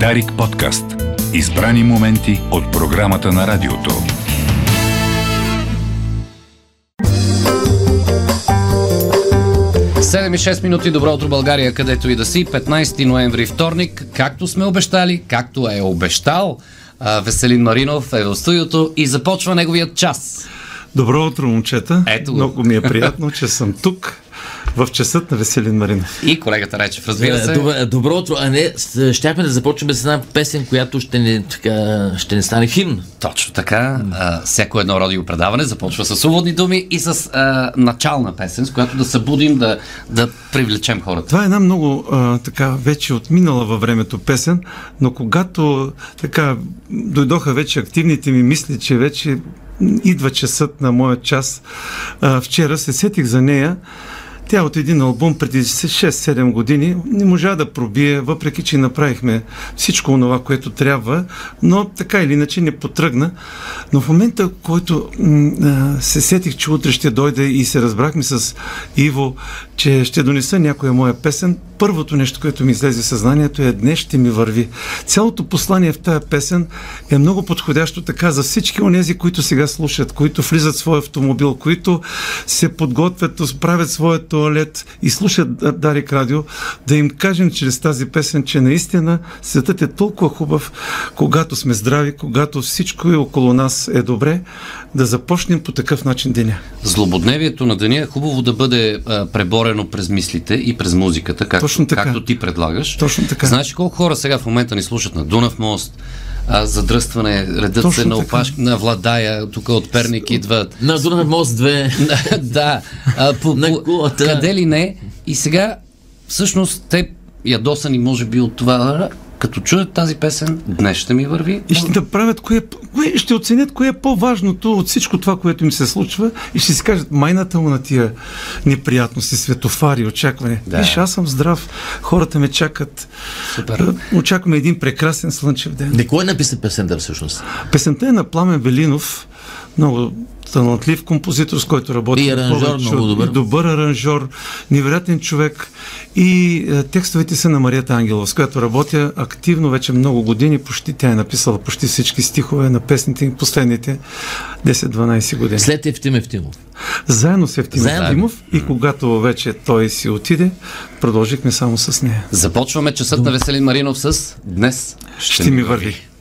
Дарик подкаст. Избрани моменти от програмата на радиото. Седем и 6 минути, добро утро България, където и да си, 15 ноември вторник, както сме обещали, както е обещал, Веселин Маринов е в студиото и започва неговият час. Добро утро, момчета. Ето го. Много ми е приятно, че съм тук в часът на Веселин Маринов. И колегата Речев, разбира се. Добро, добро утро. А не, щяхме да започнем с една песен, която ще не, така, ще не стане химн. Точно така. А, всяко едно радиопредаване започва с уводни думи и с а, начална песен, с която да събудим, да, да привлечем хората. Това е една много а, така вече отминала във времето песен, но когато така дойдоха вече активните ми мисли, че вече идва часът на моя час, а, вчера се сетих за нея. Тя от един албум преди 6-7 години не можа да пробие, въпреки че направихме всичко това, което трябва, но така или иначе не потръгна. Но в момента, в който м, се сетих, че утре ще дойде и се разбрахме с Иво, че ще донеса някоя моя песен, първото нещо, което ми излезе в съзнанието е днес ще ми върви. Цялото послание в тая песен е много подходящо така за всички онези, които сега слушат, които влизат в своя автомобил, които се подготвят, правят своя туалет и слушат Да- Дарик Радио, да им кажем чрез тази песен, че наистина светът е толкова хубав, когато сме здрави, когато всичко е около нас е добре, да започнем по такъв начин деня. Злободневието на деня е хубаво да бъде а, преборено през мислите и през музиката, както, Точно така. както ти предлагаш. Точно така. Знаеш ли колко хора сега в момента ни слушат на Дунав мост, а, задръстване, редът Точно се на опаш, на Владая, тук от Перник идват. На Дунав мост 2. да, а, по, На кулата. къде ли не. И сега, всъщност, те ядосани, може би, от това, като чуят тази песен, днес ще ми върви. И ще направят кое, кое, ще оценят кое е по-важното от всичко това, което им се случва и ще си кажат майната му на тия неприятности, светофари, очакване. Да. Виж, аз съм здрав, хората ме чакат. Супер. Е, Очакваме един прекрасен слънчев ден. Не, кой написа песента всъщност? Песента е на Пламен Велинов, много талантлив композитор, с който работи. И аранжьор, повече много добър. И добър аранжор, невероятен човек. И е, текстовете са на Марията Ангелова, с която работя активно вече много години. Почти тя е написала почти всички стихове на песните им последните 10-12 години. След Евтим Евтимов. Заедно с Евтим Заедно. Евтимов и когато вече той си отиде, продължихме само с нея. Започваме часът на Веселин Маринов с Днес ще, Ще ми върви. Днес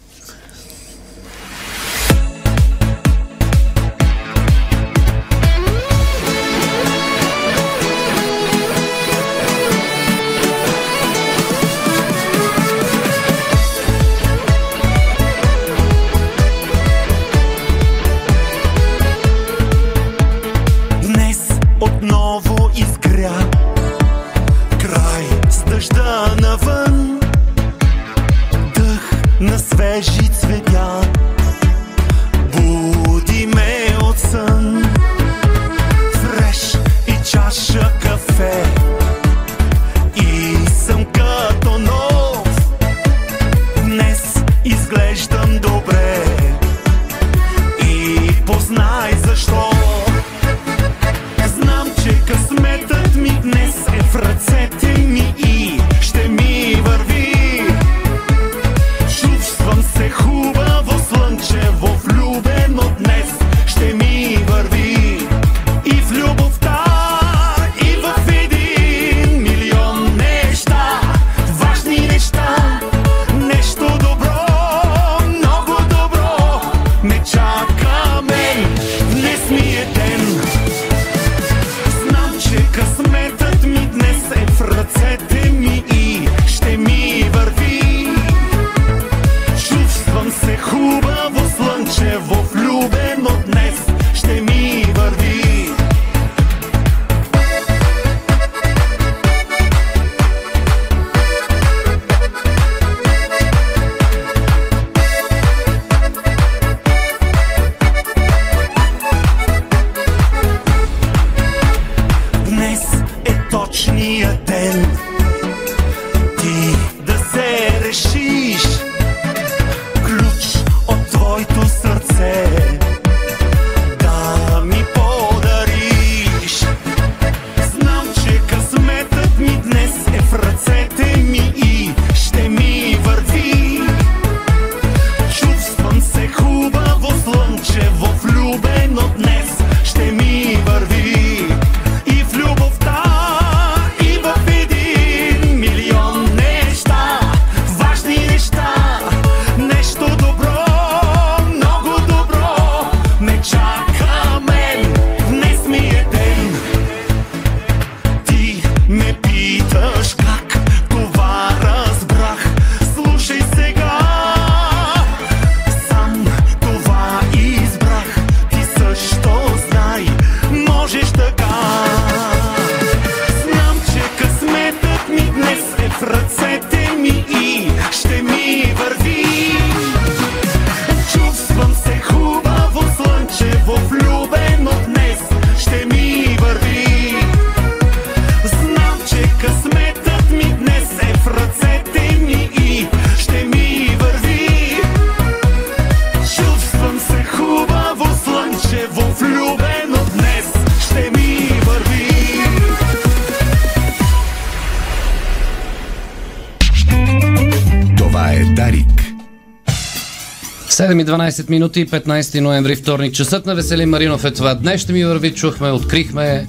7 и 12 минути, 15 ноември, вторник. Часът на Веселин Маринов е това. Днес ще ми върви, чухме, открихме.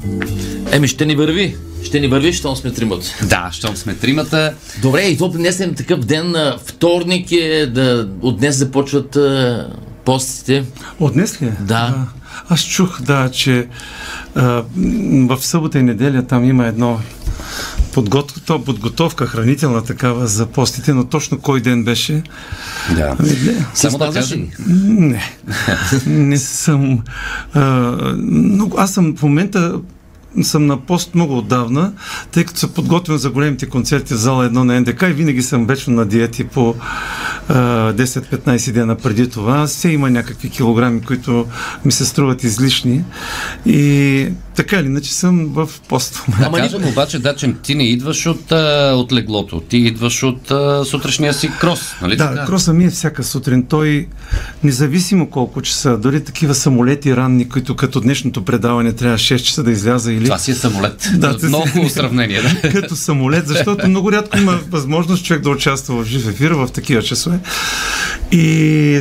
Еми, ще ни върви. Ще ни върви, щом сме тримата. Да, щом сме тримата. Добре, и то днес е такъв ден, вторник е, да, от днес започват а, постите. От днес ли? е? Да. Аз чух, да, че а, в събота и неделя там има едно подготовка, подготовка хранителна такава за постите, но точно кой ден беше? Да. Ами, не, Само да кажа. ли? не, не съм. А, много, аз съм в момента съм на пост много отдавна, тъй като се подготвям за големите концерти в зала 1 на НДК и винаги съм вечно на диети по 10-15 дена преди това. Все има някакви килограми, които ми се струват излишни и така или иначе съм в пост. Да, кажем обаче, да, че ти не идваш от, а, от леглото, ти идваш от а, сутрешния си крос, нали Да, така? кроса ми е всяка сутрин. Той, независимо колко часа, дори такива самолети ранни, които като днешното предаване трябва 6 часа да изляза или Това си е самолет. Да, Много хубаво сравнение, да. като самолет, защото много рядко има възможност човек да участва в жив ефир в такива часове. И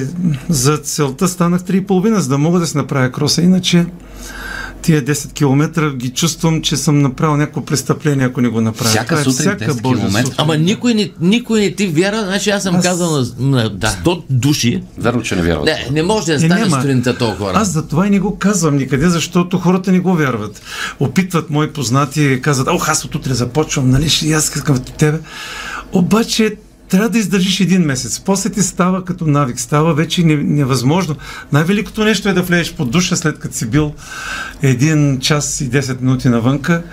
за целта станах 3,5, за да мога да се направя кроса. Иначе тия 10 км ги чувствам, че съм направил някакво престъпление, ако не го направя. Всяка е сутрин всяка 10 Божия километра. сутрин. Ама никой не, никой не ти вяра, значи аз съм Аз- казал на, на Да. 100 души. Верно, че не вярват. Не, не може да Е, стане сутринта толкова. Аз за това и не го казвам никъде, защото хората не го вярват. Опитват мои познати, казват, ох, аз от утре започвам, нали, ще и аз искам от тебе. Обаче трябва да издържиш един месец. После ти става като навик, става вече не- невъзможно. Най-великото нещо е да влезеш под душа, след като си бил един час и 10 минути навънка,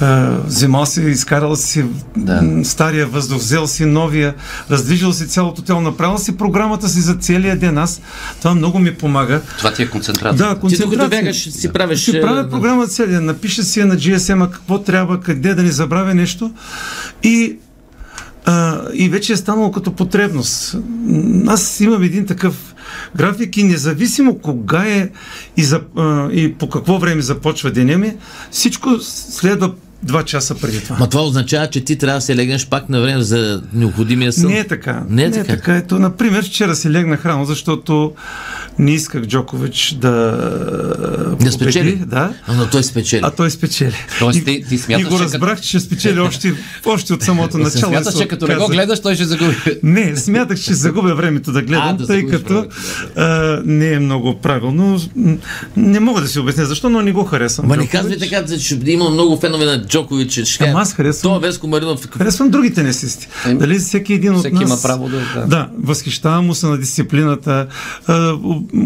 а, вземал си, изкарал си Да. стария въздух, взел си новия, раздвижил си цялото тяло, направил си програмата си за целия ден. Аз това много ми помага. Това ти е концентрация. Да, Ти концентрация. докато бягаш, си правиш... Ще е, правя програма целия, напиша си я на GSM-а какво трябва, къде да не забравя нещо и а, и вече е станало като потребност. Аз имам един такъв график и независимо кога е и, за, а, и по какво време започва деня ми, всичко следва два часа преди това. Ма това означава, че ти трябва да се легнеш пак на време за необходимия сън. Не е така. Не е така. Ето, например, вчера си легнах рано, защото не исках Джокович да, Да спечели. Да. А, но той спечели. А той спечели. Тоест И- ти- ти смяташ, И го разбрах, че ще спечели още, още от самото Не начало. смяташ, се че като не го гледаш, той ще загуби. Не, смятах, че ще загубя времето да гледам, А, да тъй като времето, а, не е много правилно. Не мога да си обясня защо, но не го харесвам. Ма не казвай така, че има много фенове на Джокович. Ще Ама кажа, аз харесвам- Това Веско Маринов. Харесвам другите тенисисти. Еми, Дали всеки един от всеки нас... има право да- да. Да, възхищавам му се на дисциплината.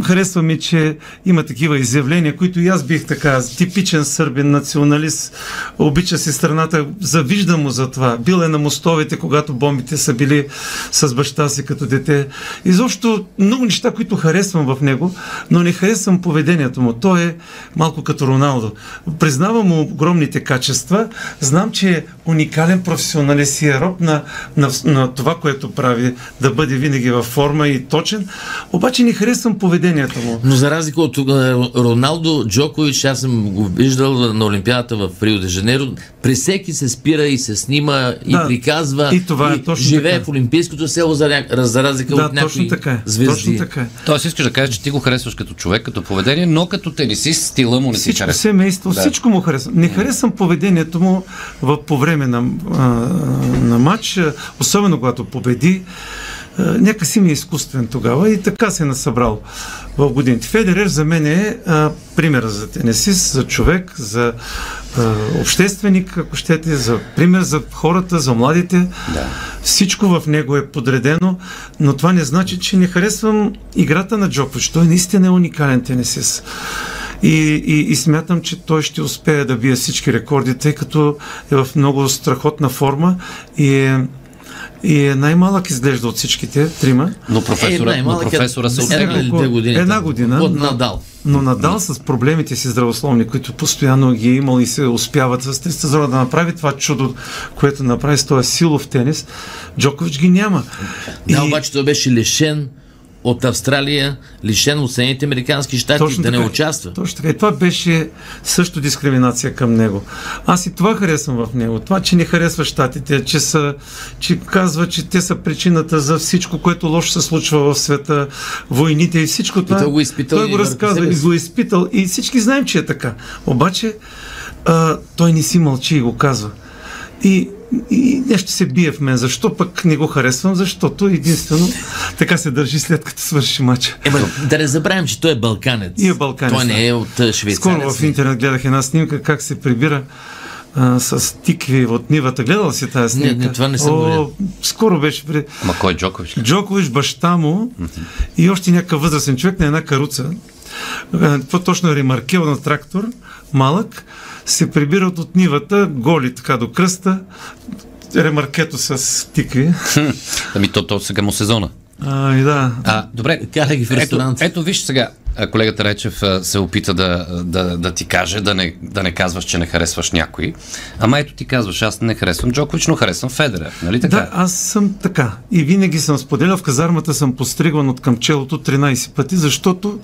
Харесва ми, че има такива изявления, които и аз бих така, типичен сърбин, националист, обича си страната, завиждам му за това. Бил е на мостовете, когато бомбите са били с баща си като дете. Изобщо много неща, които харесвам в него, но не харесвам поведението му. Той е малко като Роналдо. Признавам му огромните качества, знам, че е уникален професионалист и е роб на, на, на това, което прави, да бъде винаги във форма и точен, обаче не харесвам поведението му. Но за разлика от е, Роналдо, Джокович, аз съм го виждал на Олимпиадата в Рио де Жанейро, при всеки се спира и се снима и Да, приказва и това е точно живее така. в Олимпийското село за, ня... за разлика Да, от някои точно така е. звезди. Точно така е. Тоест искаш да кажеш, че ти го харесваш като човек, като поведение, но като тенисист стила му не Всичко, харесва. семейство, Да. всичко му харесвам. Не харесвам поведението му в, по време на, а, на матч, особено когато победи. А, Някак ми е изкуствен тогава и така се е насъбрал в годините. Федерер за мен е а, пример за тенисист, за човек, за а, общественик, ако щете, за пример за хората, за младите. Да. Всичко в него е подредено, но това не значи, че не харесвам играта на Джокович. Той наистина е уникален тенисист. И, и, и смятам, че той ще успее да бие всички рекорди, тъй като е в много страхотна форма и е и е най-малък изглежда от всичките трима. Но професора, но е професора се оттегли. или две години. Една година. От но- Надал. Но Надал с проблемите си здравословни, които постоянно ги е имал и се успяват с тестозора да направи това чудо, което направи с този силов тенис, Джокович ги няма. Да, обаче той беше лишен от Австралия, лишен от Съединените Американски щати, да не така. участва. Точно така. И това беше също дискриминация към него. Аз и това харесвам в него. Това, че не харесва щатите, че, са, че казва, че те са причината за всичко, което лошо се случва в света, войните и всичко това. той го изпитал Той го разказва и го е изпитал. И всички знаем, че е така. Обаче а, той не си мълчи и го казва. И, и нещо се бие в мен. Защо пък не го харесвам? Защото единствено така се държи след като свърши матча. Ема, да не забравим, че той е балканец. И е балканец, Той не е от Швейцария. Скоро в интернет гледах една снимка как се прибира а, с тикви от нивата. Гледал си тази Не, снимка? не, това не съм гледал. Скоро беше при Ма кой е Джокович? Джокович, баща му и още някакъв възрастен човек на една каруца. По-точно е ремаркел на трактор, малък, се прибират от нивата, голи така до кръста, ремаркето с тикви. Ами то, то сега му сезона. А, и да. А, добре. Кара ги в ето, ресторант. ето виж сега, колегата Речев а, се опита да, да, да ти каже, да не, да не казваш, че не харесваш някой. Ама ето ти казваш, аз не харесвам Джокович, но харесвам Федерер. Нали така? Да, аз съм така. И винаги съм споделял, в казармата съм постригван от към челото 13 пъти, защото...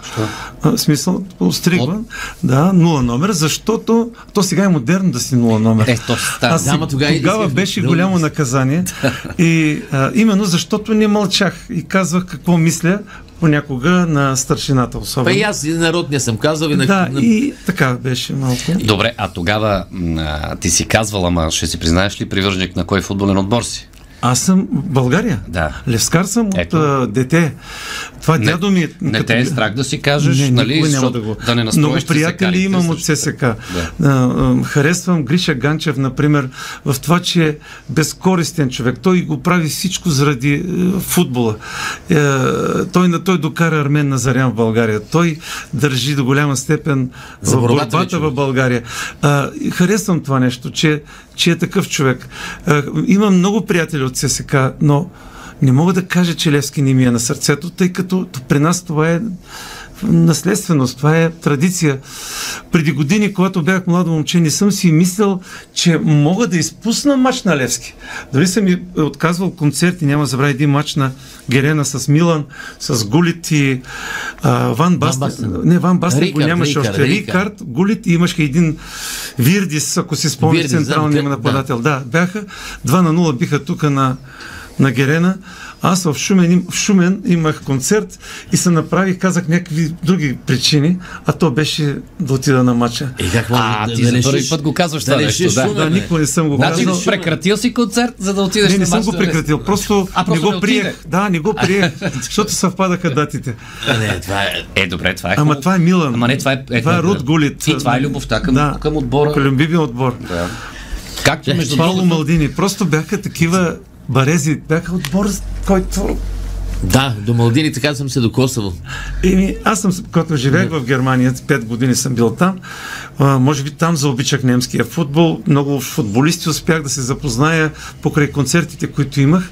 А, в смисъл, постригван. Да, нула номер, защото... То сега е модерно да си нула номер. Е, то става. Аз Да, ама си- тогава тогава исках беше да- голямо наказание. и а, именно защото не мълчах и казвах какво мисля понякога на старшината Па особено. и аз и народния съм казал и на... Да, и така беше малко. Добре, а тогава а, ти си казвал, ама ще си признаеш ли привърженик на кой футболен отбор си? Аз съм България. Да. Левскар съм от Ето. а, дете. Това Не- дядо ми... не като те е страх да си кажеш, не, нали, никога няма да, го... да не Много приятели ЦСК-лите имам от ССК. А, а, харесвам Гриша Ганчев, например, в това, че е безкористен човек. Той го прави всичко заради е, футбола. Е, той, на той докара Армен Назарян в България. Той държи до голяма степен За борбата борбата в България. А, харесвам това нещо, че, че е такъв човек. А, имам много приятели от ССК, но не мога да кажа, че Левски не ми е на сърцето, тъй като при нас това е наследственост, това е традиция. Преди години, когато бях младо момче, не съм си мислил, че мога да изпусна мач на Левски. Дори съм и отказвал концерти, няма да забравя един мач на Герена с Милан, с Гулит и а, Ван Бастен. Бастен. Не, Ван Бастен го нямаше Рикард, още. Рикард. Гулит и имаше един Вирдис, ако си да, централния да. нападател. Да, бяха 2 на 0 биха тук на, на Герена. Аз в Шумен, им- в Шумен имах концерт и се направих, казах някакви други причини, а то беше да отида на матча. Е, как А, да, ти да за първи път го казваш да това нещо, да. Шумен, Да, никога не съм го Значи казал. прекратил си концерт, за да отидеш Не, не на съм мач го на Левски. прекратил, просто, А, просто не не го приех. отиде. Да, не го приех, защото съвпадаха датите. А, Не, това е... Е, добре, това е Ама това е Милан. Ама не, това е... това е Руд Гулит. И това е любовта към, да. към отбора. Любимия отбор. Да. Както между Пауло. Малдини. Просто бяха такива барези. Бяха отбор, който Да, до Малдини така съм се докосвал. Еми, аз съм, като живеех в Германия, 5 години съм бил там, а, може би там заобичах немския футбол. Много футболисти успях да се запозная покрай концертите, които имах.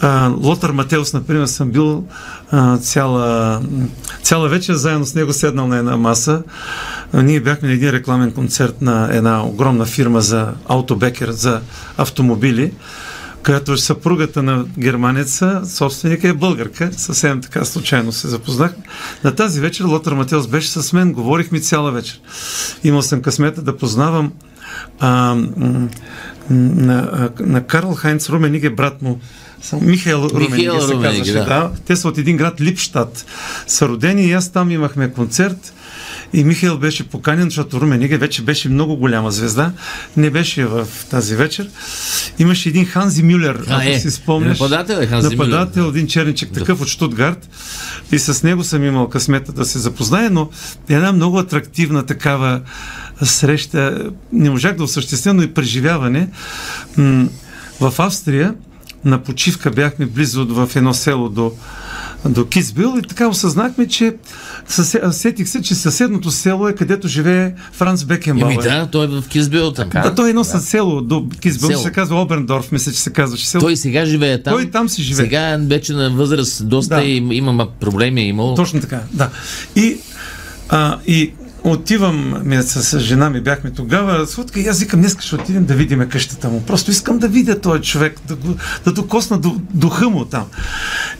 А, Лотър Матеус, например, съм бил а, цяла, цяла вечер заедно с него седнал на една маса. А, ние бяхме на един рекламен концерт на една огромна фирма за аутобекер, за автомобили която е съпругата на германеца, собственика е българка. Съвсем така случайно се запознах. На тази вечер Лотър Матеус беше с мен, говорихме цяла вечер. Имал съм късмета да познавам а, на, на Карл Хайнц е брат му. Михаил Румениг се казваше. да. Да. Те са от един град Липштадт. Са родени и аз там имахме концерт. И Михаил беше поканен, защото Руменига вече беше много голяма звезда. Не беше в тази вечер. Имаше един Ханзи Мюлер, А, ако е. си спомняш. Нападател е Ханзи Мюлер. Нападател, един черничек, такъв от Штутгарт. И с него съм имал късмета да се запозная, но една много атрактивна такава среща. Не можах да осъществя, но и преживяване. В Австрия на почивка бяхме близо в едно село до до Кисбил и така осъзнахме, че съсе, сетих се, че съседното село е където живее Франц Бекенбауер. Еми да, той е в Кизбил там. Да, той е едно да. село до Кисбил, Село. се казва Оберндорф, мисля, че се казваше село. Той сега живее там. Той там си живее. Сега вече на възраст доста Да. има проблеми е имал. Точно така, да. И, а, и отивам, ми, с, с жена ми бяхме тогава, сладка, и аз викам, днес ще отидем да видим къщата му. Просто искам да видя този човек, да, го, да докосна до, духа му там.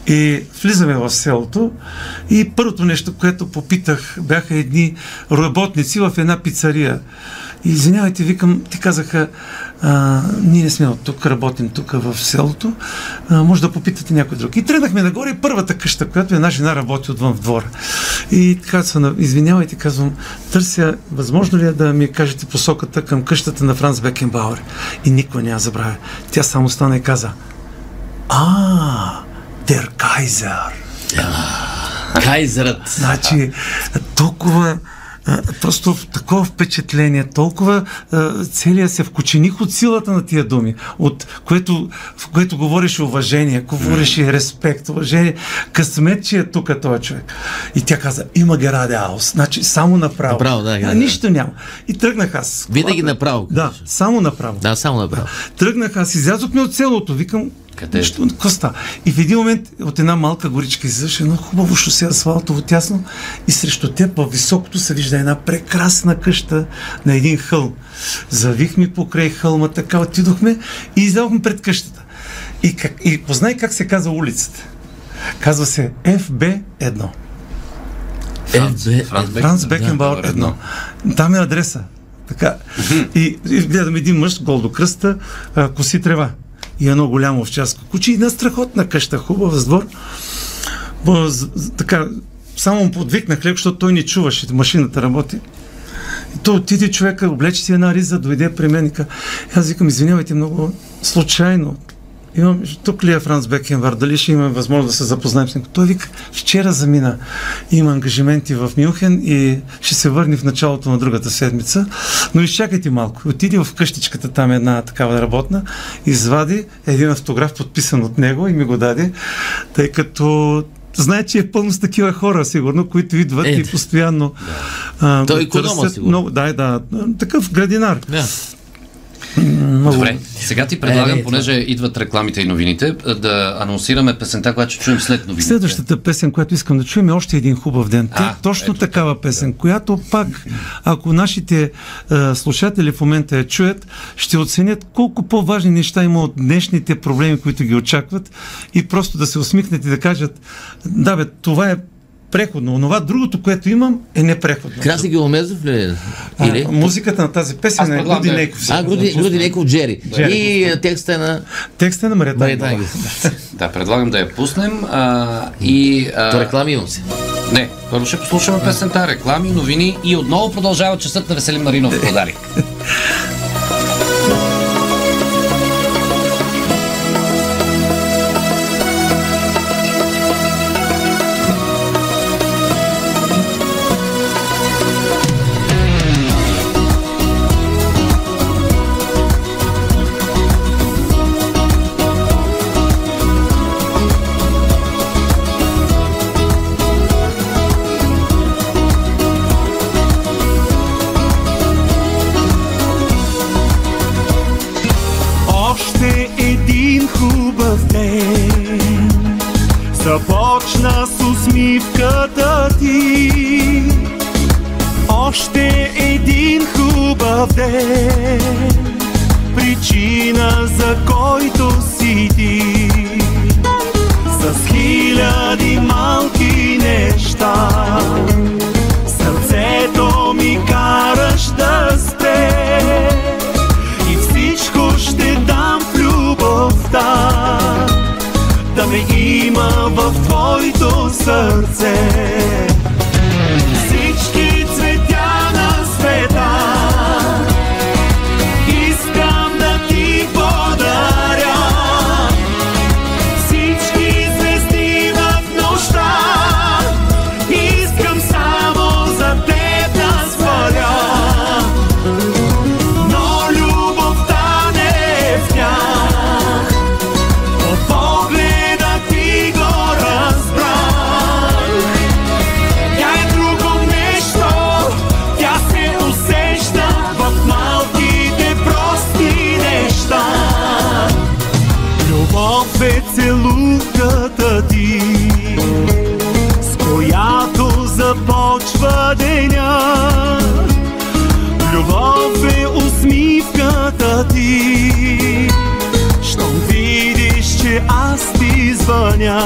И влизаме в селото и първото нещо, което попитах, бяха едни работници в една пицария. И извинявайте, викам, ти казаха, а, ние не сме от тук, работим тук в селото, а, може да попитате някой друг. И тръгнахме нагоре и първата къща, която една жена работи отвън в двора. И на- извинявайте, казвам, търся, възможно ли е да ми кажете посоката към къщата на Франц Бекенбауер? И никой няма забравя. Тя само стана и каза, а, Дер Кайзер. Кайзерът. Значи, толкова а, просто в такова впечатление, толкова а, целият се вкучених от силата на тия думи, от което, в което говореше уважение, говореше респект, уважение, късмет, че е тук този човек. И тя каза, има Гераде Аус, значи само направо. Направо, да, а, да. нищо няма. И тръгнах аз. Винаги направо. Да, само направо. Да, само направо. Тръгнах, аз излязохме от селото, викам, Къде? Нещо, какво става? И в един момент от една малка горичка излизаш едно хубаво шосе асфалтово тясно и срещу теб във високото се вижда една прекрасна къща на един хълм. Завихме покрай хълма, така отидохме и излязохме пред къщата. И, как, и познай как се казва улицата. Казва се FB1. Франц, е, Франц Бекенбауер да, едно. Там е адреса. Така. И, и гледам един мъж, гол до кръста, а, коси трева. И едно голямо овчарско куче и една страхотна къща, хубава с двор. Бо, така, само му подвикнах леко, защото той не чуваше, машината работи. И той отиде човека, облече си една риза, дойде при мен и ка... И аз викам, извинявайте много, случайно. Имам, тук ли е Франц Бекенвар? Дали ще имаме възможност да се запознаем с него? Той вика, вчера замина. Има ангажименти в Мюнхен и ще се върне в началото на другата седмица. Но изчакайте малко. Отиде в къщичката, там е една такава работна, извади един автограф, подписан от него и ми го даде, тъй като знае, че е пълно с такива хора, сигурно, които идват Е, и да. постоянно. А, Той е търсят сигурно. Много, да, да, такъв градинар. Да. Много. Добре, сега ти предлагам, Е, е, понеже идват рекламите и новините, да анонсираме песента, която ще чуем след новините. Следващата песен, която искам да чуем е още един хубав ден. Тя А, точно ето такава песен, която пак, ако нашите е, слушатели в момента я чуят, ще оценят колко по-важни неща има от днешните проблеми, които ги очакват и просто да се усмихнат и да кажат, да бе, това е преходно. Онова другото, което имам, е непреходно. Краси Геомезов ли? е? А, Или? музиката на тази Аз песен е предлагам Груди да- Нейков. А, Груди, Груди Леков Джери. Джери. И е, текста е на Текста е на Ангелова. Ангелов. Да, предлагам да я пуснем. А, и, а, То реклами имам се. Не, първо ще послушаме песента, реклами, новини и отново продължава часът на Веселин Маринов в хубав ден Причина за който си ти. С хиляди малки неща. Сърцето ми караш да спре. И всичко ще дам в любовта. Да ме има в твоето сърце звъня.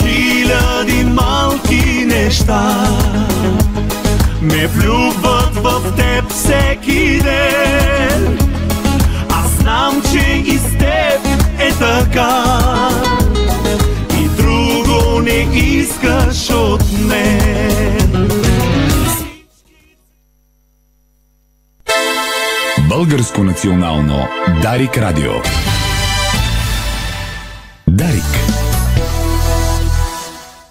Хиляди малки неща ме влюбват в теб всеки ден. Аз знам, че и с теб е така и друго не искаш от мен. Българско национално Дарик Радио. Дарик.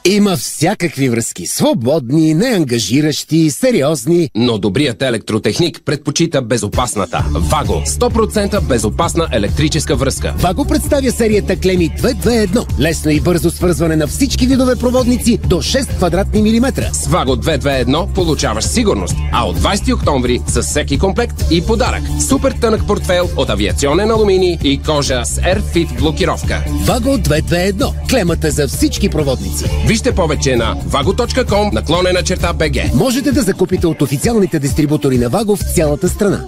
Има всякакви връзки. Свободни, неангажиращи, сериозни. Но добрият електротехник предпочита безопасната. Ваго. 100% безопасна електрическа връзка. Ваго представя серията Клеми 221. Лесно и бързо свързване на всички видове проводници до 6 квадратни милиметра. С Ваго 221 получаваш сигурност, а от 20 октомври с всеки комплект и подарък. Супер тънък портфел от авиационен алуминий и кожа с AirFit блокировка. Ваго 221. Клемата за всички проводници. Вижте повече на vago.com наклонена черта BG. Можете да закупите от официалните дистрибутори на Ваго в цялата страна.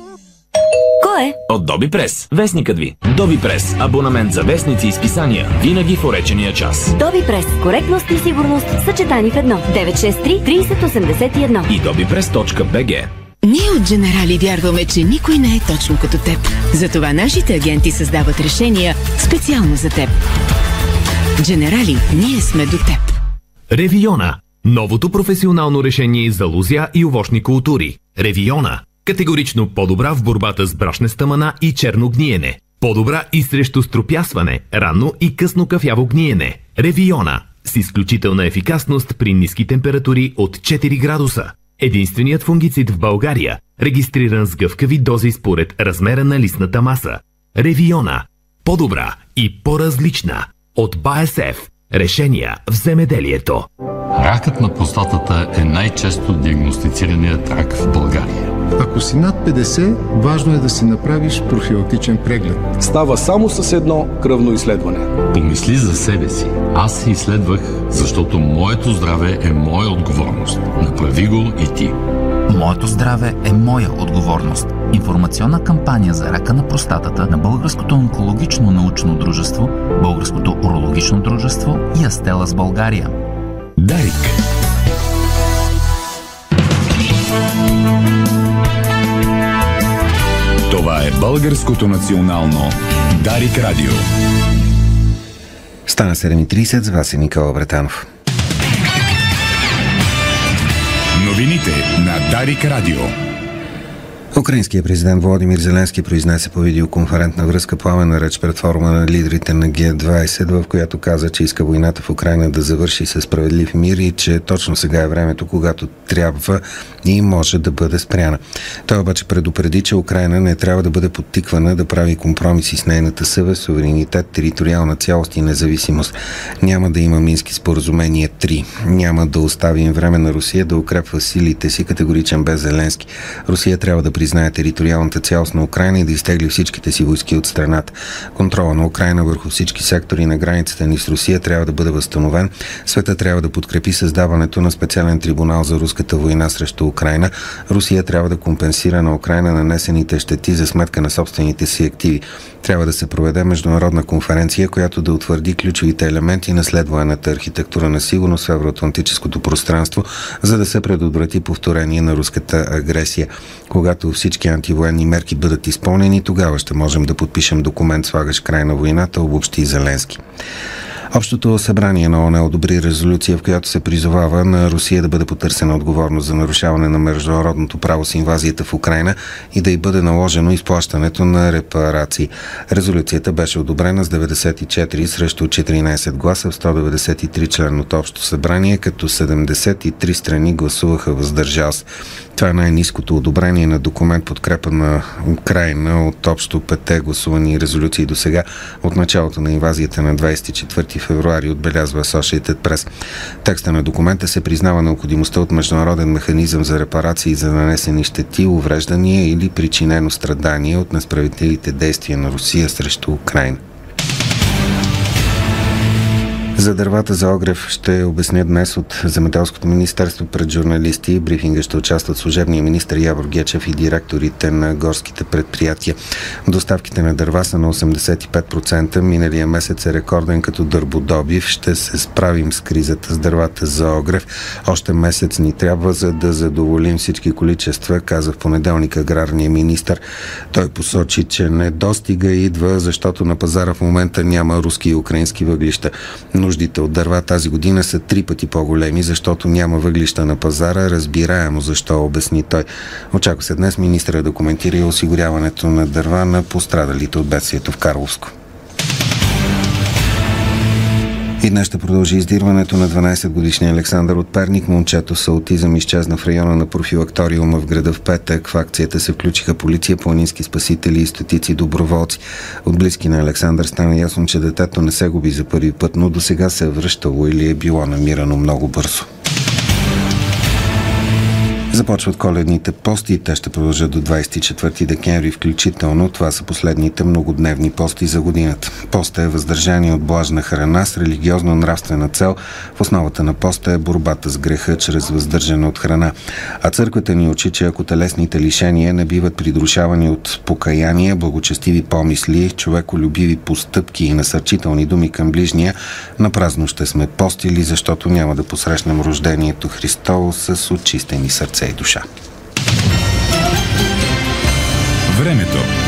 Кой е? От Доби Прес. Вестникът ви. Доби Прес. Абонамент за вестници и списания. Винаги в уречения час. Доби Прес. Коректност и сигурност съчетани в едно. 963 3081. И dobipress.bg. Ние от Дженерали вярваме, че никой не е точно като теб. Затова нашите агенти създават решения специално за теб. Дженерали, ние сме до теб. Ревиона. Новото професионално решение за лузя и овощни култури. Ревиона. Категорично по-добра в борбата с брашна мана и черно гниене. По-добра и срещу струпясване, ранно и късно кафяво гниене. Ревиона. С изключителна ефикасност при ниски температури от 4 градуса. Единственият фунгицид в България, регистриран с гъвкави дози според размера на листната маса. Ревиона. По-добра и по-различна. От БАСФ. Решения в земеделието. Ракът на простатата е най-често диагностицираният рак в България. Ако си над 50, важно е да си направиш профилактичен преглед. Става само с едно кръвно изследване. Помисли за себе си. Аз се изследвах, защото моето здраве е моя отговорност. Направи го и ти. Моето здраве е моя отговорност. Информационна кампания за рака на простатата на Българското онкологично научно дружество, Българското урологично дружество и Астела с България. Дарик. Това е Българското национално Дарик Радио. Стана 7.30, с вас е Никола Бретанов. Новините на Дарик Радио. Украинският президент Владимир Зеленски произнесе по видеоконферентна връзка пламена реч пред форума на лидерите на Г-20, в която каза, че иска войната в Украина да завърши със справедлив мир и че точно сега е времето, когато трябва и може да бъде спряна. Той обаче предупреди, че Украина не трябва да бъде подтиквана да прави компромиси с нейната съвест, суверенитет, териториална цялост и независимост. Няма да има Мински споразумение 3. Няма да оставим време на Русия да укрепва силите си, категоричен без Зеленски. Русия трябва да признае териториалната цялост на Украина и да изтегли всичките си войски от страната. Контрола на Украина върху всички сектори на границата ни с Русия трябва да бъде възстановен. Света трябва да подкрепи създаването на специален трибунал за руската война срещу Украина. Русия трябва да компенсира на Украина нанесените щети за сметка на собствените си активи. Трябва да се проведе международна конференция, която да утвърди ключовите елементи на следваната архитектура на сигурност в евроатлантическото пространство, за да се предотврати повторение на руската агресия. Когато всички антивоенни мерки бъдат изпълнени, тогава ще можем да подпишем документ, слагащ край на войната, обобщи Зеленски. Общото събрание на ОНЕ одобри резолюция, в която се призовава на Русия да бъде потърсена отговорност за нарушаване на международното право с инвазията в Украина и да й бъде наложено изплащането на репарации. Резолюцията беше одобрена с 94 срещу 14 гласа в 193 членното общо събрание, като 73 страни гласуваха въздържал се. Това е най-низкото одобрение на документ подкрепа на Украина от общо пете гласувани резолюции до сега от началото на инвазията на 24 февруари, отбелязва Associated Press. Текста на документа се признава необходимостта от международен механизъм за репарации за нанесени щети, увреждания или причинено страдание от несправедливите действия на Русия срещу Украина. За дървата за огрев ще обясня днес от Земеделското министерство пред журналисти. Брифинга ще участват служебния министр Явор Гечев и директорите на горските предприятия. Доставките на дърва са на 85%. Миналия месец е рекорден като дърбодобив. Ще се справим с кризата с дървата за огрев. Още месец ни трябва, за да задоволим всички количества, каза в понеделник аграрния министр. Той посочи, че недостига идва, защото на пазара в момента няма руски и украински въглища. Нуждите от дърва тази година са три пъти по-големи, защото няма въглища на пазара. Разбираемо защо, обясни той. Очаква се днес министра да коментира и осигуряването на дърва на пострадалите от бедствието в Карловско. И днес ще продължи издирването на 12-годишния Александър от Перник. Момчето с аутизъм изчезна в района на профилакториума в града в петък. В акцията се включиха полиция, планински спасители и стотици доброволци. От близки на Александър стана ясно, че детето не се губи за първи път, но до сега се е връщало или е било намирано много бързо. Започват коледните пости те ще продължат до 24 декември включително. Това са последните многодневни пости за годината. Поста е въздържание от блажна храна с религиозно-нравствена цел. В основата на поста е борбата с греха чрез въздържане от храна. А църквата ни учи, че ако телесните лишения не биват придрушавани от покаяние, благочестиви помисли, човеколюбиви постъпки и насърчителни думи към ближния, на празно ще сме постили, защото няма да посрещнем рождението Христово с очистени сърце и душа. Времето.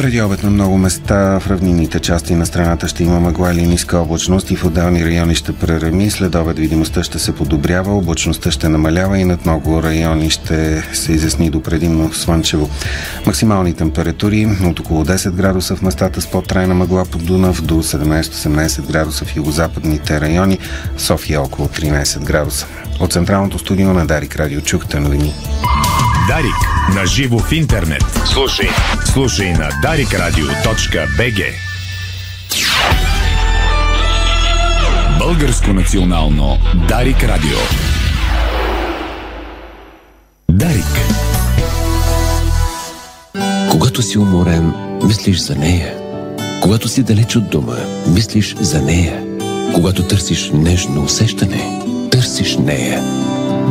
Преди обед на много места в равнинните части на страната ще има мъгла или ниска облачност и в отделни райони ще пререми. След обед видимостта ще се подобрява, облачността ще намалява и над много райони ще се изясни до предимно слънчево. Максимални температури от около 10 градуса в местата с по-трайна мъгла под Дунав до 17-18 градуса в югозападните райони, София около 13 градуса. От централното студио на Дарик Радио чухте новини. Дарик. На живо в интернет. Слушай. Слушай на daricradio.bg Българско национално Дарик Радио. Дарик. Когато си уморен, мислиш за нея. Когато си далеч от дома, мислиш за нея. Когато търсиш нежно усещане, търсиш нея.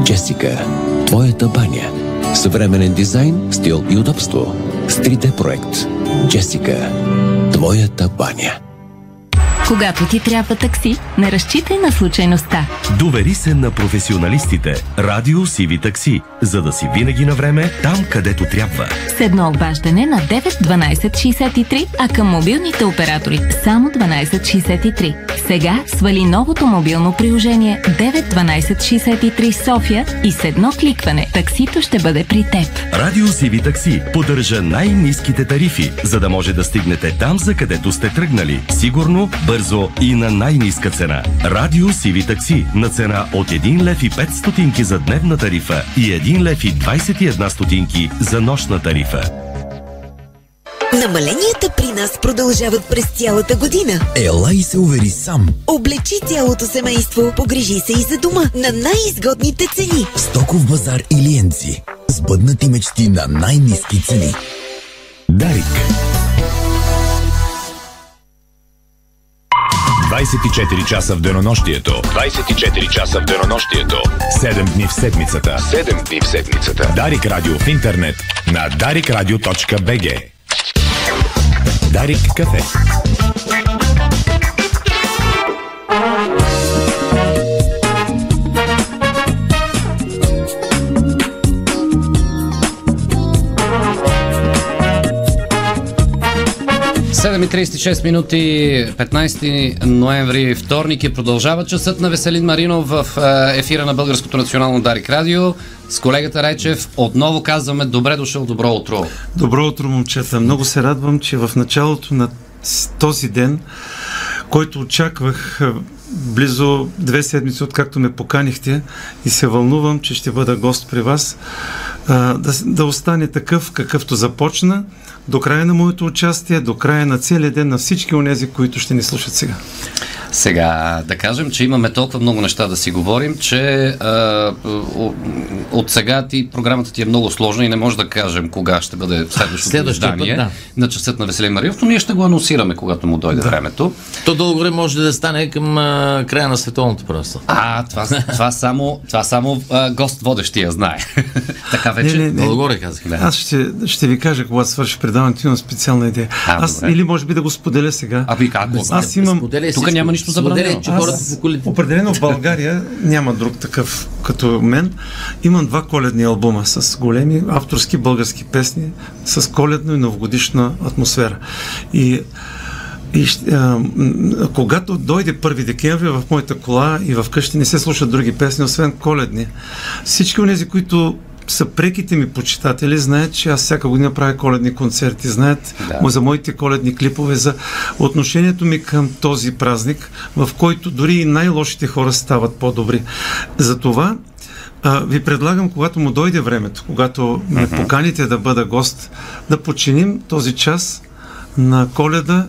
Джесика, твоята баня. Съвременен дизайн, стил и удобство. С 3D проект. Джесика, твоята баня. Когато ти трябва такси, не разчитай на случайността. Довери се на професионалистите. Радио CV Такси, за да си винаги на време там, където трябва. С едно обаждане на 9 12 63, а към мобилните оператори само 12 63. Сега свали новото мобилно приложение 9 12 63 София и с едно кликване таксито ще бъде при теб. Радио CV Такси поддържа най-низките тарифи, за да може да стигнете там, за където сте тръгнали. Сигурно, бързо и на най-низка цена. Радио CV Такси на цена от 1 лев и 5 стотинки за дневна тарифа и 1 лев и 21 стотинки за нощна тарифа. Намаленията при нас продължават през цялата година. Ела и се увери сам. Облечи цялото семейство, погрижи се и за дома на най-изгодните цени. Стоков базар или Енци. Сбъднати мечти на най-низки цени. Дарик. 24 часа в денонощието. 24 часа в денонощието. 7 дни в седмицата. 7 дни в седмицата. Дарик Радио в интернет на darikradio.bg Дарик кафе. Седем и 36 минути, 15 ноември, вторник и продължава часът на Веселин Маринов в е, ефира на Българското национално Дарик Радио. С колегата Райчев отново казваме добре дошъл, добро утро. Добро утро, момчета. Много се радвам, че в началото на този ден, който очаквах е, близо две седмици, откакто ме поканихте и се вълнувам, че ще бъда гост при вас, да, да остане такъв, какъвто започна, до края на моето участие, до края на целия ден на всички онези, които ще ни слушат сега. Сега, да кажем, че имаме толкова много неща да си говорим, че а, от сега ти, програмата ти е много сложна и не може да кажем кога ще бъде следващото Следващия издание път, на часът на Веселин Мариев, но ние ще го анонсираме, когато му дойде времето. То дълго време може да стане към а, края на световното първенство. А, това, това само, това само а, гост водещия знае. така вече. Не, не, не. Долу-горе казах. Да. Аз ще, ще ви кажа, когато свърши предаването, имам специална идея. А, Аз добре. или може би да го споделя сега. Аби как? Аз имам... Тук няма нищо забранено. че Аз- хората по колите. Определено в България няма друг такъв като мен. Имам два коледни албума с големи авторски български песни, с коледна и новогодишна атмосфера. И и, а, когато дойде 1 декември в моята кола и в къщи не се слушат други песни, освен коледни. Всички от тези, които са преките ми почитатели, знаят, че аз всяка година правя коледни концерти, знаят Да. за моите коледни клипове, за отношението ми към този празник, в който дори и най-лошите хора стават по-добри. Затова а, ви предлагам, когато му дойде времето, когато ме поканите да бъда гост, да починим този час на коледа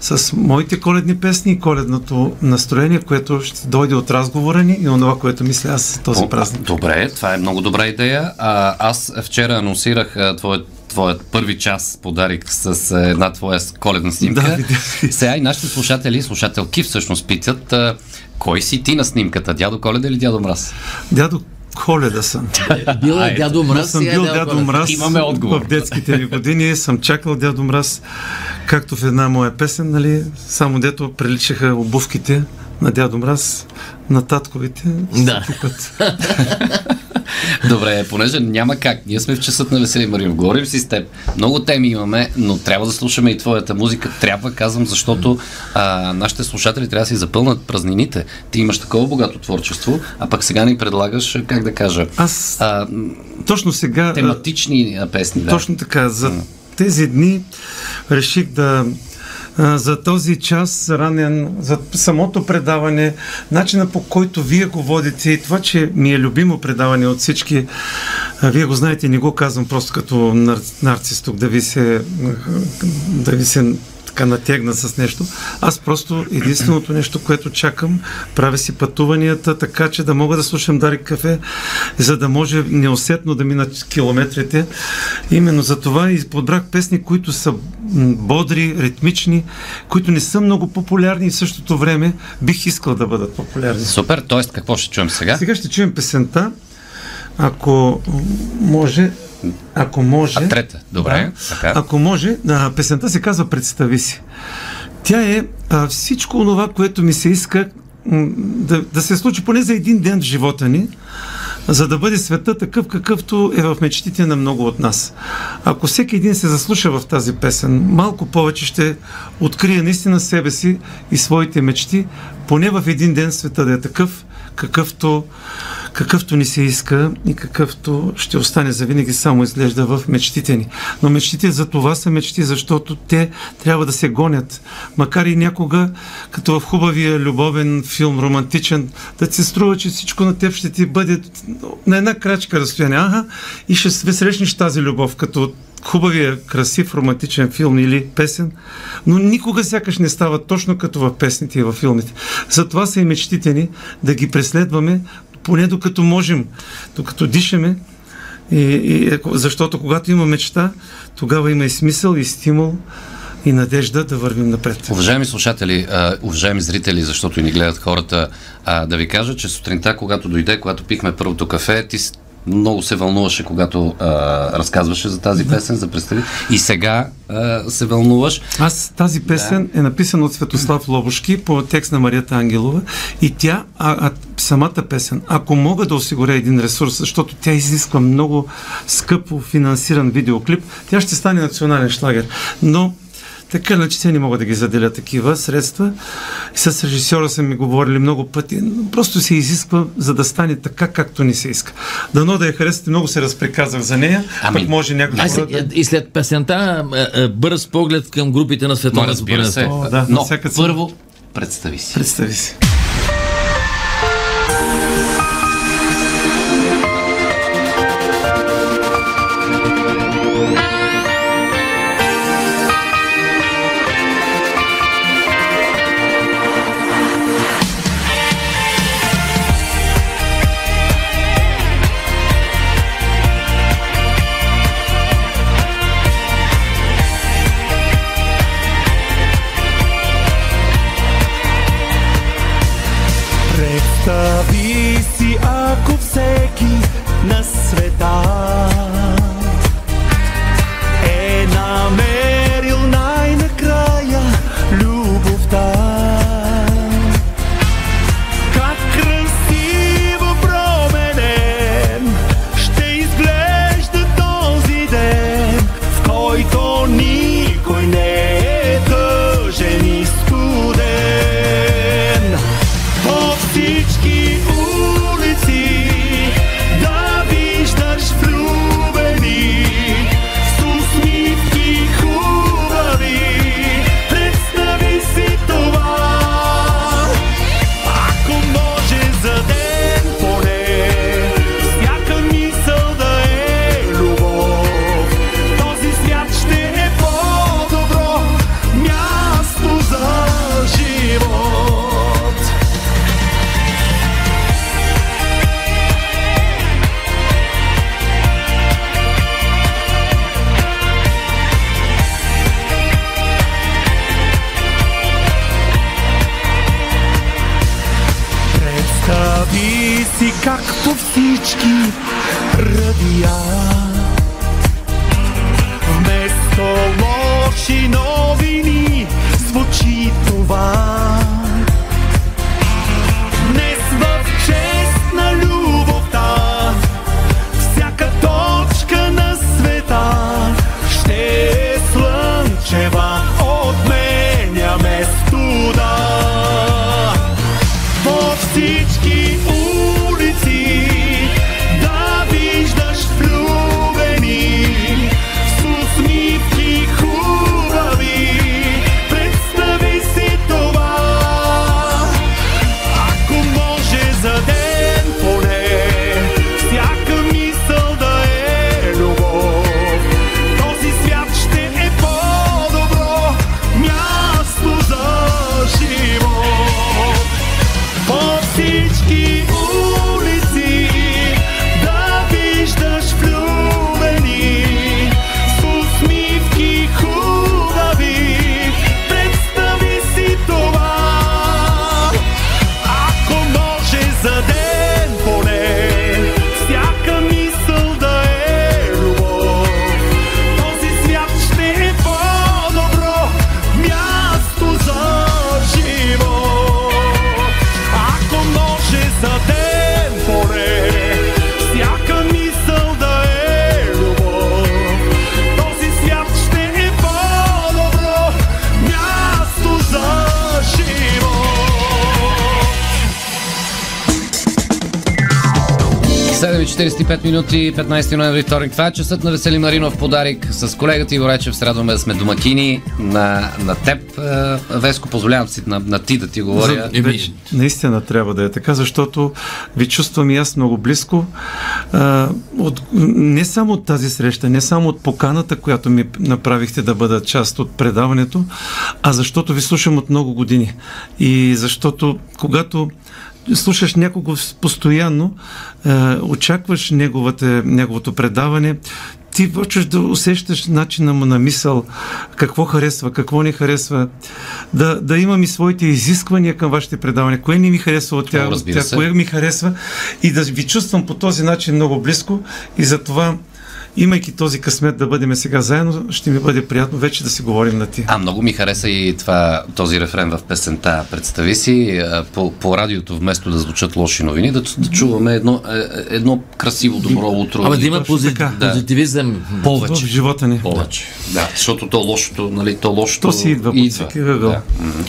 с моите коледни песни и коледното настроение, което ще дойде от разговора ни и това, което мисля аз този О, празник. Добре, това е много добра идея. А, аз вчера анонсирах а, твоят твоят първи час подарик с една твоя коледна снимка. Да. Сега и нашите слушатели слушателки всъщност питат а, кой си ти на снимката, дядо Коледа или дядо Мраз? Дядо Коледа съм. Бил е дядо Аз Мраз, съм е бил дядо. Мраз Имаме отговор. в детските ми години. Съм чакал дядо Мраз, както в една моя песен, нали, само дето приличаха обувките на дядо Мраз, на татковите. Да. Добре, понеже няма как. Ние сме в часът на Весели Маринов. Говорим си с теб. Много теми имаме, но трябва да слушаме и твоята музика. Трябва, казвам, защото а, нашите слушатели трябва да си запълнат празнините. Ти имаш такова богато творчество, а пък сега ни предлагаш, как да кажа, Аз а, точно сега... тематични а, песни. Да. Точно така. За тези дни реших да за този час ранен, за самото предаване, начина по който вие го водите и това, че ми е любимо предаване от всички, вие го знаете, не го казвам просто като нар, нарцис тук, да ви се да ви се така натегна с нещо. Аз просто единственото нещо, което чакам, правя си пътуванията, така че да мога да слушам Дарик кафе, за да може неусетно да минат километрите. Именно за това и подбрах песни, които са бодри, ритмични, които не са много популярни и в същото време бих искал да бъдат популярни. Супер, т.е. какво ще чуем сега? Сега ще чуем песента, ако може, ако може. А трета, добре. Да, Така. ако може, а, песента се казва Представи си. Тя е а, всичко това, което ми се иска да, да се случи поне за един ден в живота ни, за да бъде света такъв, какъвто е в мечтите на много от нас. Ако всеки един се заслуша в тази песен, малко повече ще открие наистина себе си и своите мечти, поне в един ден света да е такъв, какъвто, какъвто ни се иска и какъвто ще остане завинаги само изглежда в мечтите ни. Но мечтите за това са мечти, защото те трябва да се гонят. Макар и някога, като в хубавия любовен филм, романтичен, да ти се струва, че всичко на теб ще ти бъде на една крачка разстояние. Ага, и ще срещнеш тази любов, като хубавия, красив, романтичен филм или песен, но никога сякаш не става точно като в песните и във филмите. Затова са и мечтите ни да ги преследваме, поне докато можем, докато дишаме, и, и, защото когато има мечта, тогава има и смисъл, и стимул, и надежда да вървим напред. Уважаеми слушатели, уважаеми зрители, защото и ни гледат хората, да ви кажа, че сутринта, когато дойде, когато пихме първото кафе, ти много се вълнуваше, когато а, разказваше за тази песен, за представи. И сега а, се вълнуваш. Аз тази песен да. е написана от Светослав Лобошки по текст на Марията Ангелова и тя, а, а, самата песен, ако мога да осигуря един ресурс, защото тя изисква много скъпо финансиран видеоклип, тя ще стане национален шлагер. Но така иначе те не мога да ги заделя такива средства. И с режисьора са ми говорили много пъти. но Просто се изисква, за да стане така, както ни се иска. Дано да я харесате, много се разприказах за нея, Ами, пък може някой Ай, хора се- и след песента бърз поглед към групите на Но световното разбира се. първенство. О, да, Но всяка първо, представи си. Представи си звучи това. Днес 7.45 минути, 15 ноември, вторник. Това е часът на Весели Маринов подарик. С колегата Иво Речев се радваме да сме домакини на, на теб. Е, Веско, позволявам си на, на ти да ти говоря. За, вече, наистина трябва да е така, защото ви чувствам и аз много близко. А, от, не само от тази среща, не само от поканата, която ми направихте да бъда част от предаването, а защото ви слушам от много години. И защото когато слушаш някого постоянно, е, очакваш неговата, неговото предаване, ти почваш да усещаш начина му на мисъл, какво харесва, какво не харесва, да, да имам и своите изисквания към вашите предавания, кое не ми харесва от тях, от тях кое ми харесва. И да ви чувствам по този начин много близко. И затова имайки този късмет да бъдем сега заедно, ще ми бъде приятно вече да си говорим на ти. А, много ми хареса и това, този рефрен в песента. Представи си, по, по радиото вместо да звучат лоши новини, да, да чуваме едно, е, едно красиво, добро утро. Абе да има пози... да. позитивизъм. Повече. В живота ни. Повече. Да, защото то лошото, нали, то лошото То си идва, идва. Да.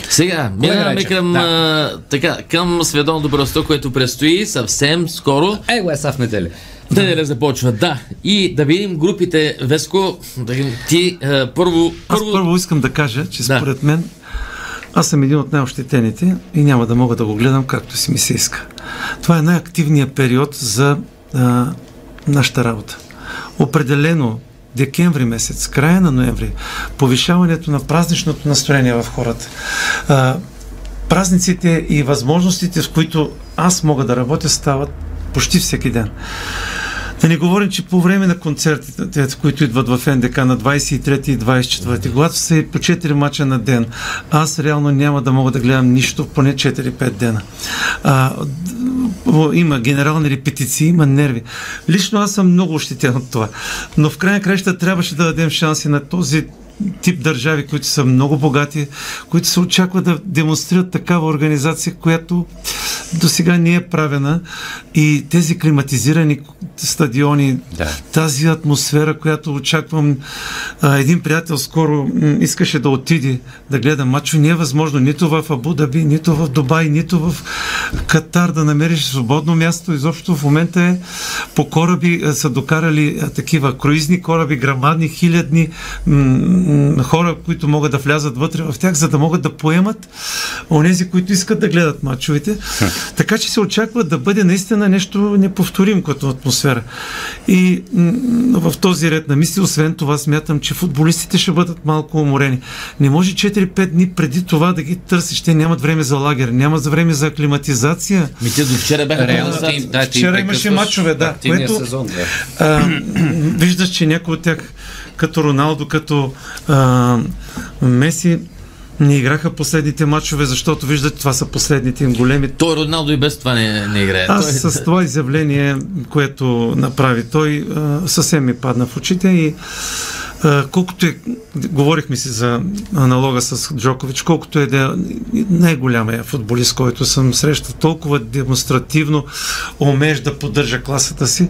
Сега, минаваме към, да. а, така, към световното добросто, което предстои съвсем скоро. Его е са в неделя. Неделя започва, да. И да видим групите, Веско, да видим, ти първо, първо... Аз първо искам да кажа, че според да. мен аз съм един от най-ощетените и няма да мога да го гледам както си ми се иска. Това е най-активният период за а, нашата работа. Определено декември месец, края на ноември, повишаването на празничното настроение в хората, а, празниците и възможностите, в които аз мога да работя, стават почти всеки ден. Да не говорим, че по време на концертите, които идват в НДК на 23 и 24, когато са по 4 мача на ден, аз реално няма да мога да гледам нищо поне 4-5 дена. А, има генерални репетиции, има нерви. Лично аз съм много ощетен от това. Но в крайна краща трябваше да дадем шанси на този тип държави, които са много богати, които се очаква да демонстрират такава организация, която до сега не е правена и тези климатизирани стадиони, да. тази атмосфера, която очаквам. А, един приятел скоро м- искаше да отиде да гледа матчо. Не е възможно нито в Абу Даби, нито в Дубай, нито в Катар да намериш свободно място. Изобщо в момента е по кораби а, са докарали а, такива круизни кораби, грамадни, хилядни м- хора, които могат да влязат вътре в тях, за да могат да поемат онези, които искат да гледат матчовете. Така че се очаква да бъде наистина нещо неповторим като атмосфера. И в този ред на мисли, освен това, смятам, че футболистите ще бъдат малко уморени. Не може 4-5 дни преди това да ги търсиш. Те нямат време за лагер, нямат време за аклиматизация. Ми те до вчера бяха Реално ти, да, ти Вчера имаше мачове, да. Което, сезон, да. А, виждаш, че някои от тях, като Роналдо, като а, Меси, Не играха последните матчове, защото виждат, това са последните им големи. Той Роналдо и без това не, не играе. Аз той... с това изявление, което направи той, съвсем ми падна в очите и колкото е, говорихме си за аналога с Джокович, колкото е да най-голямия футболист, който съм срещал, толкова демонстративно умееш да поддържа класата си,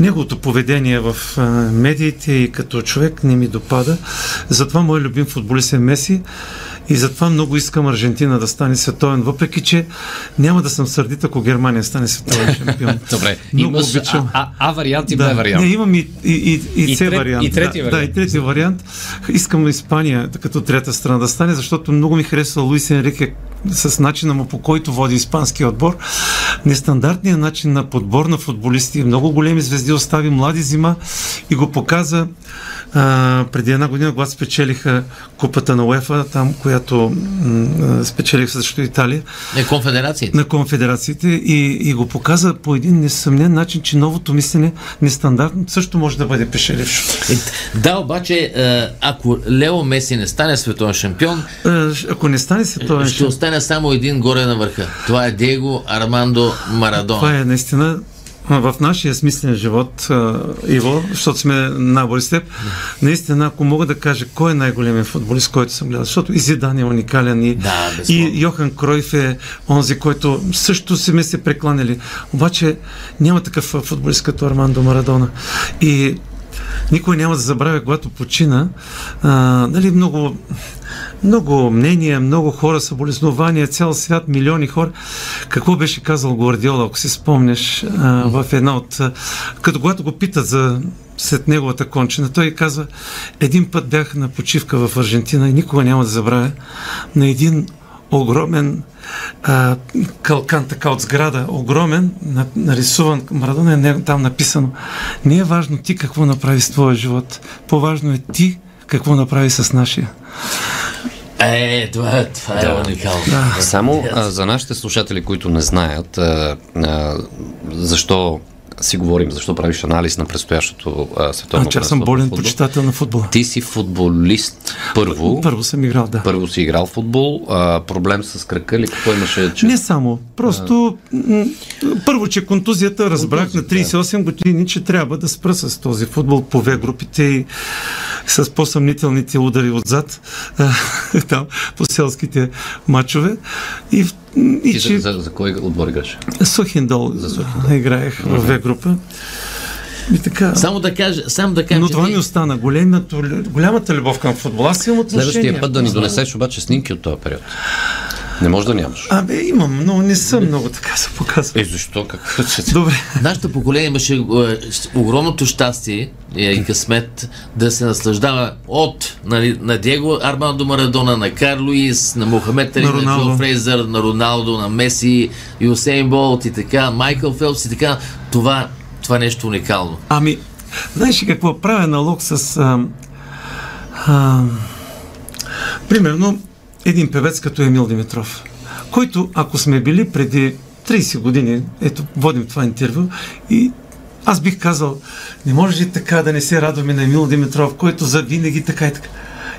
неговото поведение в медиите и като човек не ми допада. Затова мой любим футболист е Меси. И затова много искам Аржентина да стане световен, въпреки че няма да съм сърдит, ако Германия стане световен шампион. Добре, много имаш обичам. А, а, а вариант и да, Б вариант. Не, имам и, и, и, и, И С трет- вариант. и трети да, вариант. Да, и трети вариант. Искам Испания като трета страна да стане, защото много ми харесва Луис Енрике с начина му по който води испанския отбор. Нестандартният начин на подбор на футболисти, много големи звезди остави млади зима и го показа а, преди една година, когато спечелиха купата на УЕФА, там, която м, спечелиха срещу Италия Не, конфедерациите. на конфедерациите и, и го показа по един несъмнен начин, че новото мислене, нестандартно, също може да бъде пешелившо. Е, Да, обаче, е, ако Лео Меси не стане световен шампион, Е, Ако не стане световен ще остане само един горе на върха. Това е Диего Армандо Марадона. Това е наистина в нашия смислен живот, Иво, защото сме набори с теб, наистина, ако мога да кажа кой е най-големият футболист, който съм гледал, защото и Зидан е уникален, и, Да, и. Йохан Кройф е онзи, който също се ме се прекланяли. Обаче няма такъв футболист като Армандо Марадона. И никой няма да забравя, когато почина, а, нали, много много мнения, много хора, съболезнования, цял свят, милиони хора. Какво беше казал Гвардиола, ако си спомняш, а, в една от... Като когато го питат за след неговата кончина, той казва, един път бях на почивка в Аржентина и никога няма да забравя на един огромен а, калкан така от сграда, огромен, на, нарисуван Марадона е там написано. Не е важно ти какво направи с твоя живот, по-важно е ти какво направи с нашия. Е, това, е- това е уникално. Само а, за нашите слушатели, които не знаят а, а, защо си говорим, защо правиш анализ на предстоящото а, световно А, че аз съм болен футбол. почитател на футбола. Ти си футболист първо. Първо съм играл, да. Първо си играл футбол. А, проблем с кръка ли? Какво имаше? Че... Не само. Просто м- първо, че контузията разбрах на 38 години, че трябва да спра с този футбол по В групите и с по-съмнителните удари отзад а, там по селските матчове. И, и Ти че за, за, за кой отбор играш? Сухиндол играех в В група. И така. Само да кажа, само да кажа, Но това ми остана. Големата, голямата любов към футбола. Аз имам отношение. Следващия път да ни донесеш обаче снимки от този период. Не може да нямаш. Абе, имам, но не съм много така се показва. Е, защо? Как? Добре. Нашето поколение имаше е, огромното щастие е, и късмет да се наслаждава от нали, на Диего Армандо Марадона, на Кар Луис, на Мохамед Али, На на, Роналдо. Джо Фрейзър, на Роналдо, на Меси, Юсейн Болт и така, Майкъл Фелпс и така. Това, това нещо уникално. Ами, знаеш ли какво? Правя налог с... А, а, примерно, един певец като Емил Димитров, който, ако сме били преди 30 години, ето, водим това интервю, и аз бих казал, не може ли така да не се радваме на Емил Димитров, който за винаги така и така.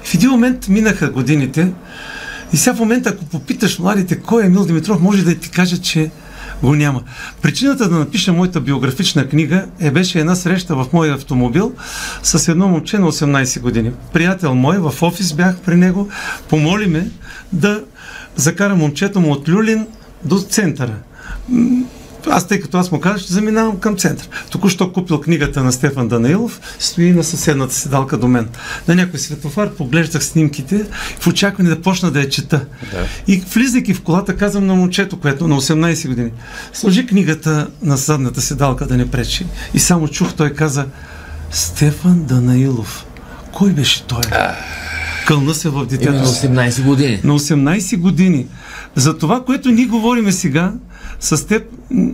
В един момент минаха годините и сега в момента, ако попиташ младите кой е Емил Димитров, може да ти каже, че го няма. Причината да напиша моята биографична книга е беше една среща в моя автомобил с едно момче на 18 години. Приятел мой, в офис бях при него, помоли ме да закара момчето му от Люлин до центъра. Аз, тъй като аз му казах, ще заминавам към център. Току-що купил книгата на Стефан Данаилов, стои на съседната седалка до мен. На някой светофар поглеждах снимките в очакване да почна да я чета. Да. И влизайки в колата, казвам на момчето, което на 18 години, сложи книгата на задната седалка да не пречи. И само чух, той каза, Стефан Данаилов. Кой беше той? Кълна се в детето. На си. 18 години. На 18 години. За това, което ние говориме сега, с теб,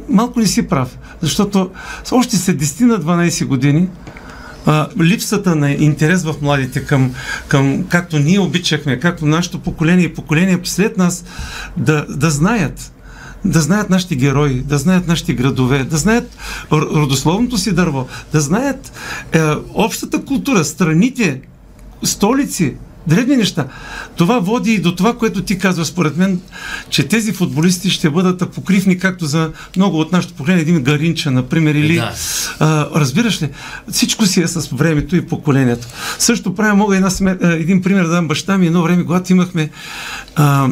малко не си прав. Защото още след 10 на 12 години а, липсата на интерес в младите към, към както ние обичахме, както нашето поколение и поколение след нас да, да знаят да знаят нашите герои, да знаят нашите градове, да знаят родословното си дърво, да знаят е, общата култура, страните, столици, дребни неща. Това води и до това, което ти казва, според мен, че тези футболисти ще бъдат покривни, както за много от нашето поколение, един Гаринча, например, или... Да. А, разбираш ли, всичко си е с времето и поколението. Също правя, мога една смет, а, един пример да дам баща ми, едно време, когато имахме а,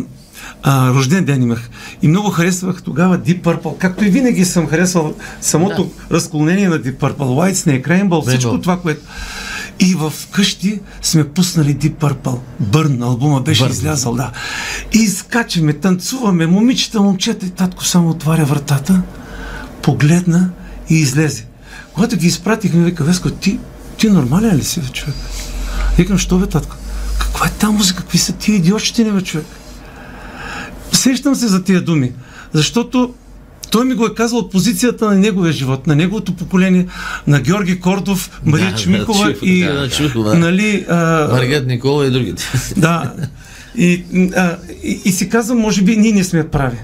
а, рожден ден имах. И много харесвах тогава Deep Purple, както и винаги съм харесвал самото да. разклонение на Deep Purple, White Snake, Rainbow, всичко това, което... И в къщи сме пуснали Deep Purple. Бърн, албума беше Burn. излязъл, да. И скачаме, танцуваме, момичета, момчета и татко само отваря вратата, погледна и излезе. Когато ги изпратихме, вика, Веско, ти, ти нормален ли си, бе, човек? Викам, що бе, татко? Каква е тази музика? Какви са тия идиотщини, бе, човек? Сещам се за тия думи, защото той ми го е казал от позицията на неговия живот, на неговото поколение, на Георги Кордов, Мария Да, Чмикова да, и, да, Чмикова, нали, а, Маргет Никола и другите. да. И, а, и, и си казвам, може би ние не сме прави.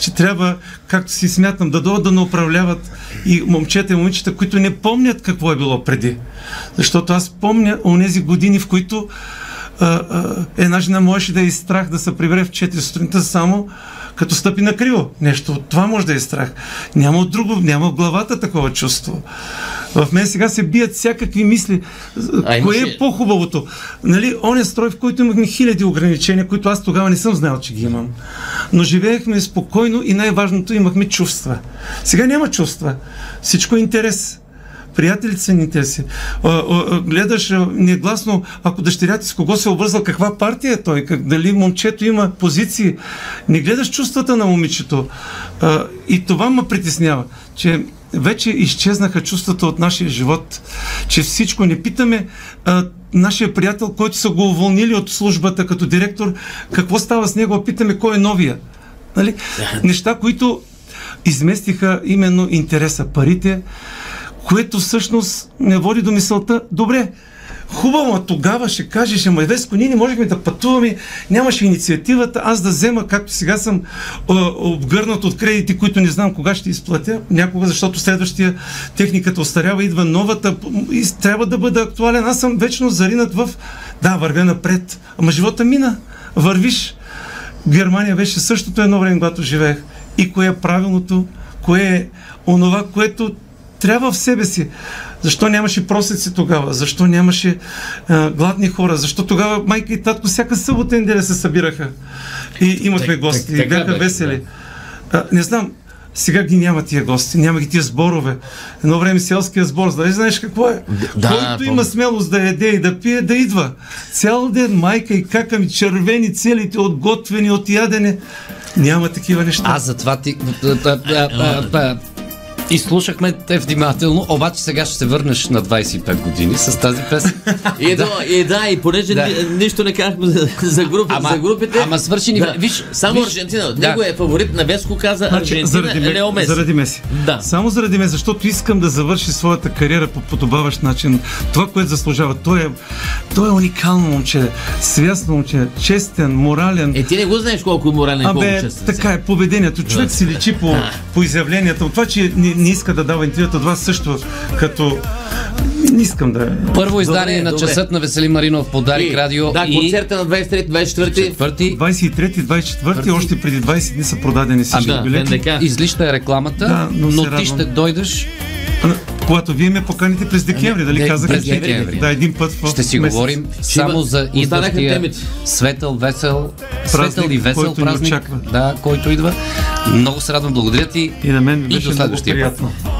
Че трябва, както си смятам, да дойдат да не управляват и момчета и момичета, които не помнят какво е било преди. Защото аз помня онези години, в които а, а, една жена можеше да е страх да се прибере в 4 сутринта само като стъпи на криво. Нещо от това може да е страх. Няма от друго, няма в главата такова чувство. В мен сега се бият всякакви мисли. А, Кое имаше- е по-хубавото? Нали, оня строй, в който имахме хиляди ограничения, които аз тогава не съм знал, че ги имам. Но живеехме спокойно и най-важното имахме чувства. Сега няма чувства. Всичко е интерес. А, а, а, гледаш негласно, ако дъщеря ти с кого се е обвързал, каква партия е той, как, дали момчето има позиции. Не гледаш чувствата на момичето. А, и това ме притеснява, че вече изчезнаха чувствата от нашия живот, че всичко не питаме а, нашия приятел, който са го уволнили от службата като директор, какво става с него, питаме кой е новия. Нали? Неща, които изместиха именно интереса, парите, което всъщност ме води до мисълта, добре, хубаво, тогава ще кажеш, ама Веско, ние не можехме да пътуваме, нямаше инициативата, аз да взема, както сега съм обгърнат от кредити, които не знам кога ще изплатя, някога, защото следващия техниката остарява, идва новата и трябва да бъда актуален. Аз съм вечно заринат в, да, вървя напред, ама живота мина, вървиш. Германия беше същото едно време, когато живеех. И кое е правилното, кое е онова, което трябва в себе си. Защо нямаше просеци тогава? Защо нямаше а, гладни хора? Защо тогава майка и татко всяка събота и неделя се събираха? И имахме гости, и бяха весели. А, не знам, сега ги няма тия гости, няма ги тия сборове. Едно време селския сбор, нали знаеш какво е? да, Който има смелост да яде и да пие, да идва. Цял ден майка и кака ми червени целите от готвени, от ядене. Няма такива неща. Аз затова ти... а, Изслушахме те внимателно, обаче сега ще се върнеш на 25 години с тази песен. И да, и да, и понеже Да. ни- нищо не казахме за, за, групи, Ама- за групите. ама свърши ни- виж, само виж- Аржентина. да. Него е фаворит на Веско каза Значи, Аржентина, заради, Ме- Лео Меси. заради Меси. Да. Само заради Меси, защото искам да завърши своята кариера по подобаващ начин. Това, което заслужава. Той е, той е уникално момче, свясно момче, честен, морален. Е, ти не го знаеш колко е морален и колко Абе, честен. така е поведението. Човек Да. си личи по, по изявленията. От това, че не, не иска да дава интервюта, това също като... Не искам да... Първо издание Добре, на добре. часът на Веселин Маринов по Дарик Радио Да, и концерта на 23-24. 4 23 24 още преди 20 дни са продадени всички Ами, билети. Излишна е рекламата, Да, но но, ти радвам. ще дойдеш. Когато вие ме поканите през декември, дали Не, казахте? през декември. Да, един път в Ще си месец. говорим само за идващия светъл, весел, Празник, светъл и весел който ни празник. очаква. Да, който идва. Много се радвам, благодаря ти. И на мен ми И беше до много следващия път. приятно. 25